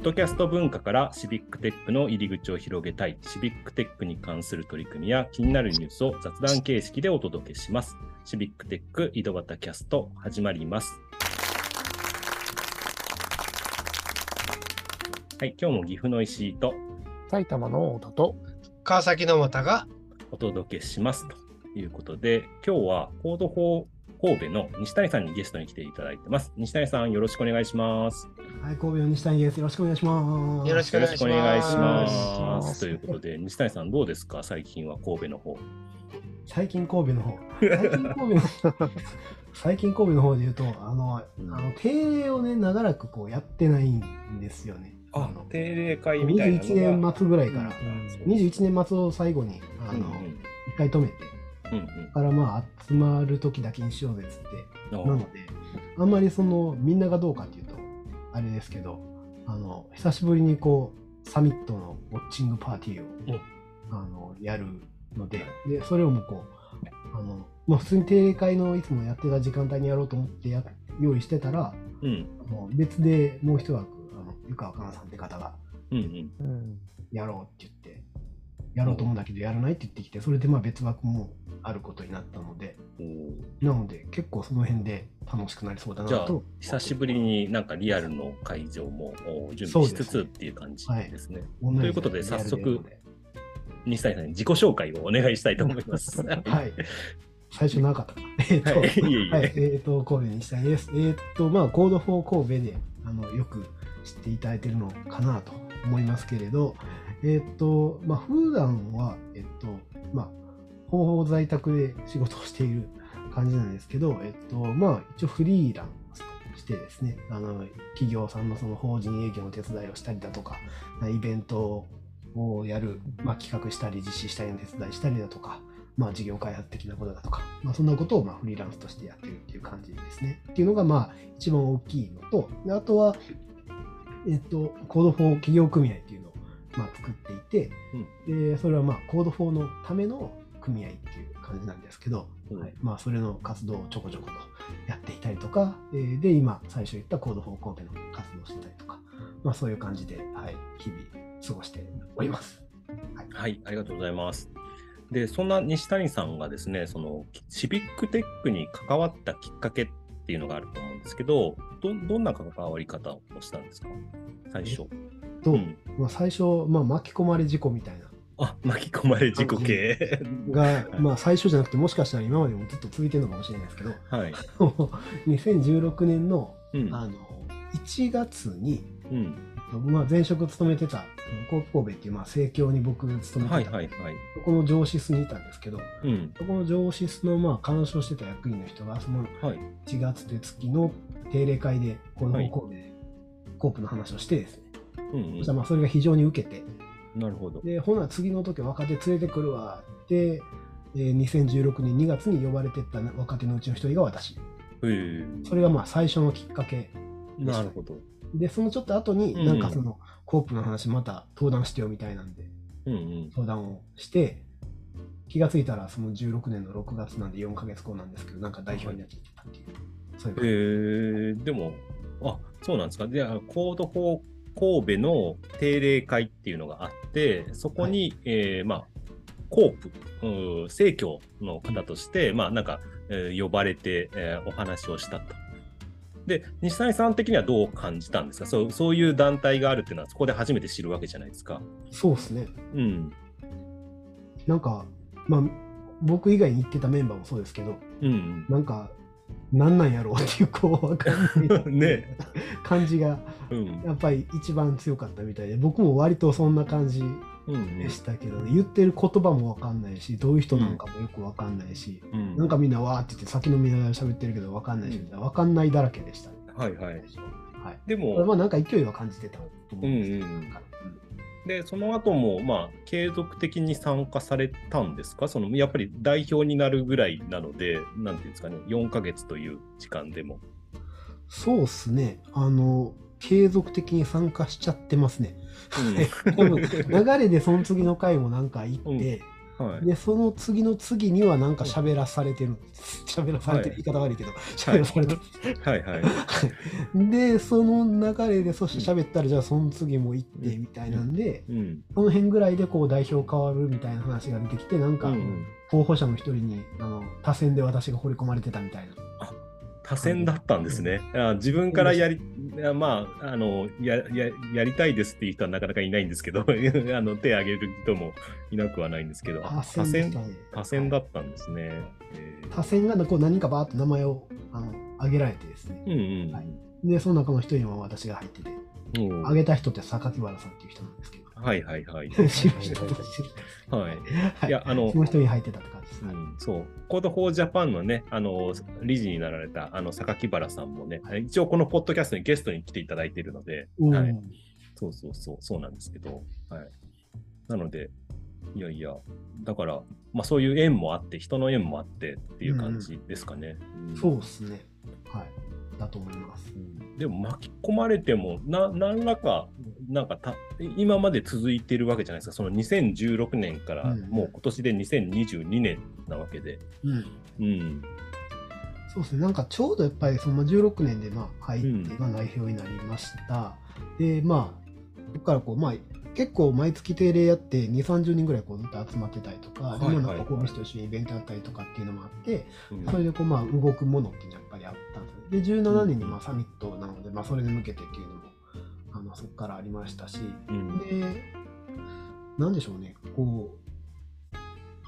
ッドキャスト文化からシビックテックの入り口を広げたい、シビックテックに関する取り組みや気になるニュースを雑談形式でお届けします。シビックテック井戸端キャスト始まります。はい、今日も岐阜の石井と埼玉の太と川崎の又がお届けしますということで、今日はコード4神戸の西谷さんにゲストに来ていただいてます。西谷さん、よろしくお願いします。はい、神戸の西谷です。よろしくお願いします。よろしくお願いしま。すすということで、西谷さん、どうですか、最近は神戸の方。最近神戸の方。最近神戸の最近神戸の方で言うと、あの、うんあの定例をね、長らくこうやってないんですよね。あの、定例会みたいなのが。21年末ぐらいから、うん21年末を最後に、あの、うんうん一回止めて、うんうんだからまあ、集まる時だけにしようぜっつって、あなので、あんまりその、みんながどうかっていうと、あれですけど、あの、久しぶりにこう、サミットのウォッチングパーティーを、あの、やるので、で、それをもうこう、あの、まあ普通に定例会のいつもやってた時間帯にやろうと思ってや用意してたら、うん。あの別でもう一枠、あの、湯川かなさんって方が、うんうん。うん。やろうって言って、やろうと思うんだけど、やらないって言ってきて、それでまあ別枠もあることになったので、なので結構その辺で楽しくなりそうだなじゃあと。、久しぶりになんかリアルの会場もお準備しつつっていう感じですね。オンラインということで早速西谷さんに自己紹介をお願いしたいと思います。は はい。最初なかったか。えっと、い、い。はい、えっ、と、神戸にしたいです。えっ、と、まあ、コード4神戸で、あの、よく知っていただいているのかなと思いますけれど、えっ、と、まあ、普段は、えっ、と、まあ、方法在宅で仕事をしている感じなんですけど、えっ、と、まあ、一応フリーランスとしてですね、あの、企業さんのその法人営業の手伝いをしたりだとか、イベントをやる、まあ、企画したり実施したりの手伝いしたりだとか、まあ、事業開発的なことだとか、まあ、そんなことをまあフリーランスとしてやってるっていう感じですね。っていうのがまあ一番大きいのと、であとは、えっと、コード4企業組合っていうのをまあ作っていて、でそれはまあコード4のための組合っていう感じなんですけど、うんはいまあ、それの活動をちょこちょことやっていたりとか、えーで、今最初言ったコード4神戸の活動をしてたりとか、まあ、そういう感じで、はい、日々過ごしております。はい、ありがとうございます。で、そんな西谷さんがですね、そのシビックテックに関わったきっかけっていうのがあると思うんですけど、どどんな関わり方をしたんですか？最初。と、うんまあ、最初、まあ、巻き込まれ事故みたいなあ、巻き込まれ事故系。が、まあ、最初じゃなくてもしかしたら今までもずっと続いてるのかもしれないですけどはい。2016年のうん。あの1月に、うん。まあ、前職勤めてた神戸っていう、まあ、生協に僕勤めてた、はいはいはい。そこの上司室にいたんですけどうん。そこの上司室のまあ監視をしてた役員の人がそのはい。1月で月の定例会でこのはい神戸でコープの話をしてですね、うん、そしたらまあそれが非常に受けてうん。なるほど。で、ほな次の時若手連れてくるわって、えー2016年2月に呼ばれてった若手のうちの一人が私。それがまあ最初のきっかけ。なるほど。で、そのちょっと後に、うんなんかその、コープの話また登壇してよみたいなんで、うんうん。相談をして、気がついたらその16年の6月なんで4ヶ月後なんですけど、なんか代表になっちゃってたっていう。そういうえー、でも、あそうなんですか。コード4神戸の定例会っていうのがあって、そこに、えーまあ、コープ、うん正教の方として、まあ、なんか、えー呼ばれて、えーお話をしたと。で、西谷さん的にはどう感じたんですか？そうそういう団体があるっていうのは、そこで初めて知るわけじゃないですか。そうですね。うん。なんか、まあ、僕以外に行ってたメンバーもそうですけど、うん。なんか、なんなんやろうっていう、こう、わかんない。ね。感じがうん。やっぱり一番強かったみたいで僕も割とそんな感じうんでしたけど、ね。言ってる言葉も分かんないしどういう人なのかもよく分かんないし、うん。なんかみんなわーって言って先の見ながら喋ってるけど分かんないし、うん分かんないだらけでした、はいはい。は。い、でも、まあなんか勢いは感じてたと思うんですけど、うんうんうんで、その後も、まあ、継続的に参加されたんですか？その、やっぱり代表になるぐらいなので、なんていうんですかね、4ヶ月という時間でも。そうっすねあの継続的に参加しちゃってますね。うん 多分流れでその次の回もなんか行って、はい。で、その次の次にはなんか喋らされてる。喋らされてる、言い方悪いけど、喋らされてる。はいはい。で、その流れで、そして喋ったら、じゃあその次も行って、みたいなんで、うん。その辺ぐらいでこう代表変わるみたいな話が出てきて、なんかうんうん候補者の一人にあの多選で私が掘り込まれてたみたいな。多選だったんですね。あ自分からやり、まあ、あのやや、やりたいですっていう人はなかなかいないんですけど、あの手を挙げる人もいなくはないんですけど、あ多選他薦だったんですね。えー他薦がこう何人かバーッと名前をあの挙げられてですね。うんうん。はいで、その中の一人には私が入ってて、うん挙げた人って榊原さんっていう人なんですけど。はいはいはい。知る人と知るはい。はいいや、あのそ、の人に入ってたって感じです。はいうん、そう、 Code for Japan のね、あの、理事になられた、あの、榊原さんもね、一応このポッドキャストにゲストに来ていただいているので、うんはい。そうそうそう、そうなんですけど、はい。なので、いやいや、だから、まあそういう縁もあって、人の縁もあってっていう感じですかね。んそうですね。はい。だと思います。うんでも巻き込まれても、な、何らか、なんかた、今まで続いてるわけじゃないですか。その2016年から、うんもう今年で2022年なわけで。うん。うん。そうですね。なんかちょうどやっぱりその16年でまあ入って、うんまあ代表になりました。で、まあ、そこからこう、まあ、結構毎月定例やって2、30人ぐらいこうずっと集まってたりとか、はいはい。今なんか神戸市と一緒にイベントやったりとかっていうのもあって、うん。それでこうまあ動くものっていうのはやっぱりあったんですよ。で、17年にまあサミットなので、まあそれに向けてっていうのも、あのそこからありましたし、うん。で、なんでしょうね、こう、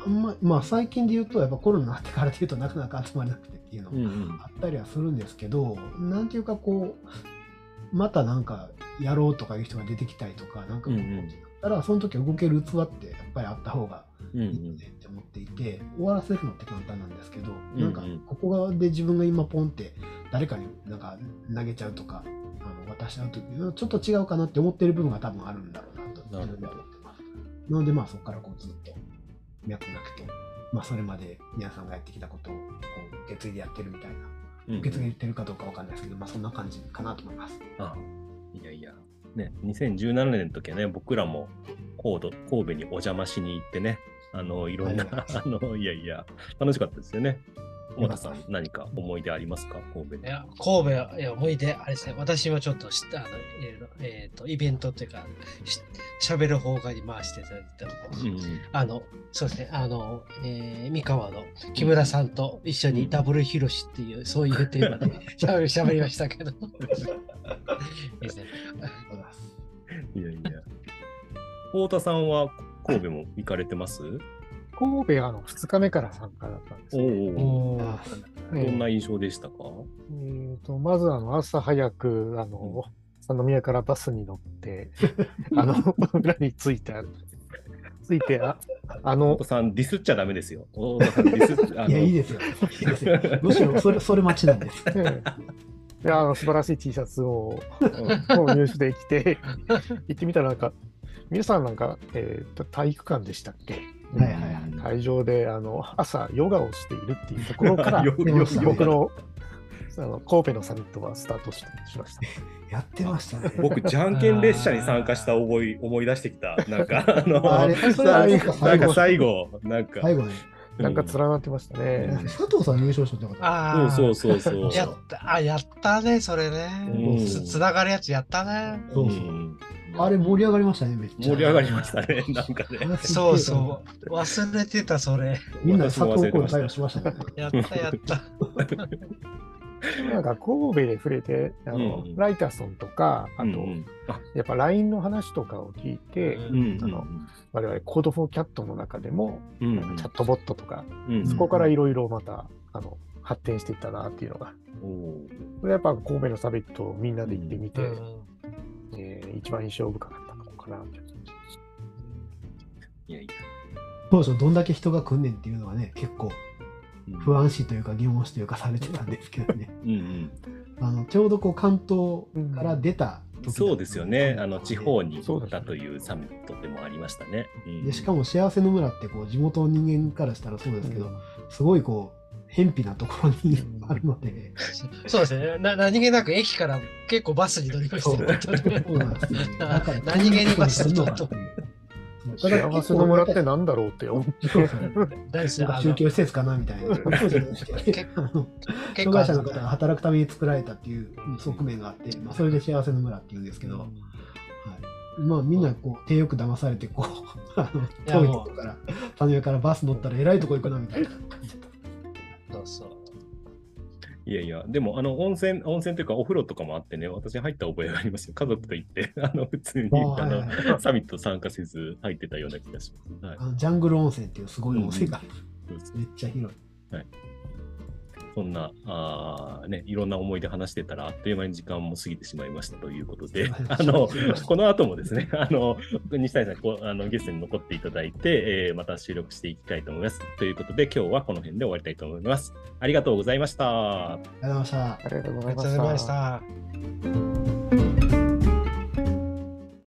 あんままあ最近で言うと、やっぱコロナになってからで言うとなかなか集まれなくてっていうのもうんうん。あったりはするんですけど、なんていうかこう、またなんかやろうとかいう人が出てきたりとか、なんかこう、うんうん。だったらその時は動ける器ってやっぱりあった方がうんういいよんねって思っていて、終わらせるのって簡単なんですけど、うんなんかここで自分が今ポンって誰かになんか投げちゃうとか、あの渡しちゃうとちょっと違うかなって思ってる部分が多分あるんだろうなとなるほど。思ってます。なのでまあそこからこうずっと脈々と、まあそれまで皆さんがやってきたことをこう受け継いでやってるみたいな、うん受け継いでるかどうかわかんないですけど、まあそんな感じかなと思います。あいやいや、ね、2017年の時はね、僕らもコード神戸にお邪魔しに行ってね、あの、いろんな、はいあの、いやいや、楽しかったですよね。小田さん。何か思い出ありますか？神戸に。いや、神戸は、いや、思い出、あれですね、私もちょっと知った、あの、えーえーと、イベントっていうか、し喋る方側に回していただいたのも、うんうん。あの、そうですね、あの、えー三河の木村さんと一緒にダブルヒロシっていう、そういうテーマでしゃべしゃべりましたけど。いやいや。太田さんは神戸も行かれてます？神戸はあの2日目から参加だったんですおね、お。おーええどんな印象でしたか？えーとまずあの朝早くあの、三宮からバスに乗って、あの裏に着いて、着いて、ああの太田さん、ディスっちゃダメですよ。太田さん、ディスっ あのいや、いいですよ。いいですよ。むしろそれ、それ待ちなんです。ええいやあの素晴らしい T シャツを購入してきて、行ってみたらなんか、皆さんなんか、えーと体育館でしたっけ？はいはいはい会場であの朝ヨガをしているっていうところから 僕のあの神戸のサミットはスタートししました。やってましたね。僕、じゃんけん列車に参加した覚え思い出してきた。なんか、あの、あなんか最後、なんか、最後ね。なんかう連なってましたね。佐藤さん優勝したってことああ、そうそうそうそう。やった、あ、やったね、それね。うんつつながるやつやったね。そうそううんあれ盛り上がりましたね、めっちゃ。盛り上がりましたね、なんかね。そうそう。忘れてた、それ。みんなで佐藤忘れてましたコール対応しましたね。やった、やった。なんか神戸で触れて、あのうんライタソンとか、あと、うんうんあやっぱ LINE の話とかを聞いて、うんうんあの我々コードフォーキャットの中でも、うんなんかチャットボットとか、うんそこからいろいろまたあの発展していったなっていうのが、おーそれやっぱ神戸のサミットをみんなで行ってみて、うんえー一番印象深かったのかなって。いやいや当初どんだけ人が来んねんっていうのはね、結構うん不安視というか疑問視というかされてたんですけどね。うんあのちょうどこう関東から出た時うん、そうですよね。あの地方に行ったというサミットでもありましたね。うんでしかも幸せの村ってこう地元の人間からしたらそうですけど、すごいこう偏僻なところにうん。あるので、そうですね。な何気なく駅から結構バスに乗りましたね何気にバスに乗ったと幸せの村ってなんだろうって思って。宗教施設かなみたいな。障構害者の方が働くために作られたっていう側面があって、まあ、それで幸せの村っていうんですけど、はい、まあみんなこう手よく騙されてこうあのや遠いとこから種上からバス乗ったらえらいとこ行くなみたいないやいや、でも、あの、温泉、温泉というか、お風呂とかもあってね、私入った覚えがありますよ。家族と行って、あの、普通に、ああはいはいの、サミット参加せず入ってたような気がします。はいジャングル温泉っていうすごい温泉がある、そうですめっちゃ広い。そんな、あーね、いろんな思い出話してたら、あっという間に時間も過ぎてしまいましたということで、あの、この後もですね、あの、西谷さんこうあのゲストに残っていただいて、えーまた収録していきたいと思います。ということで、今日はこの辺で終わりたいと思います。ありがとうございました。ありがとうございました。ありがとうごありがとうございました。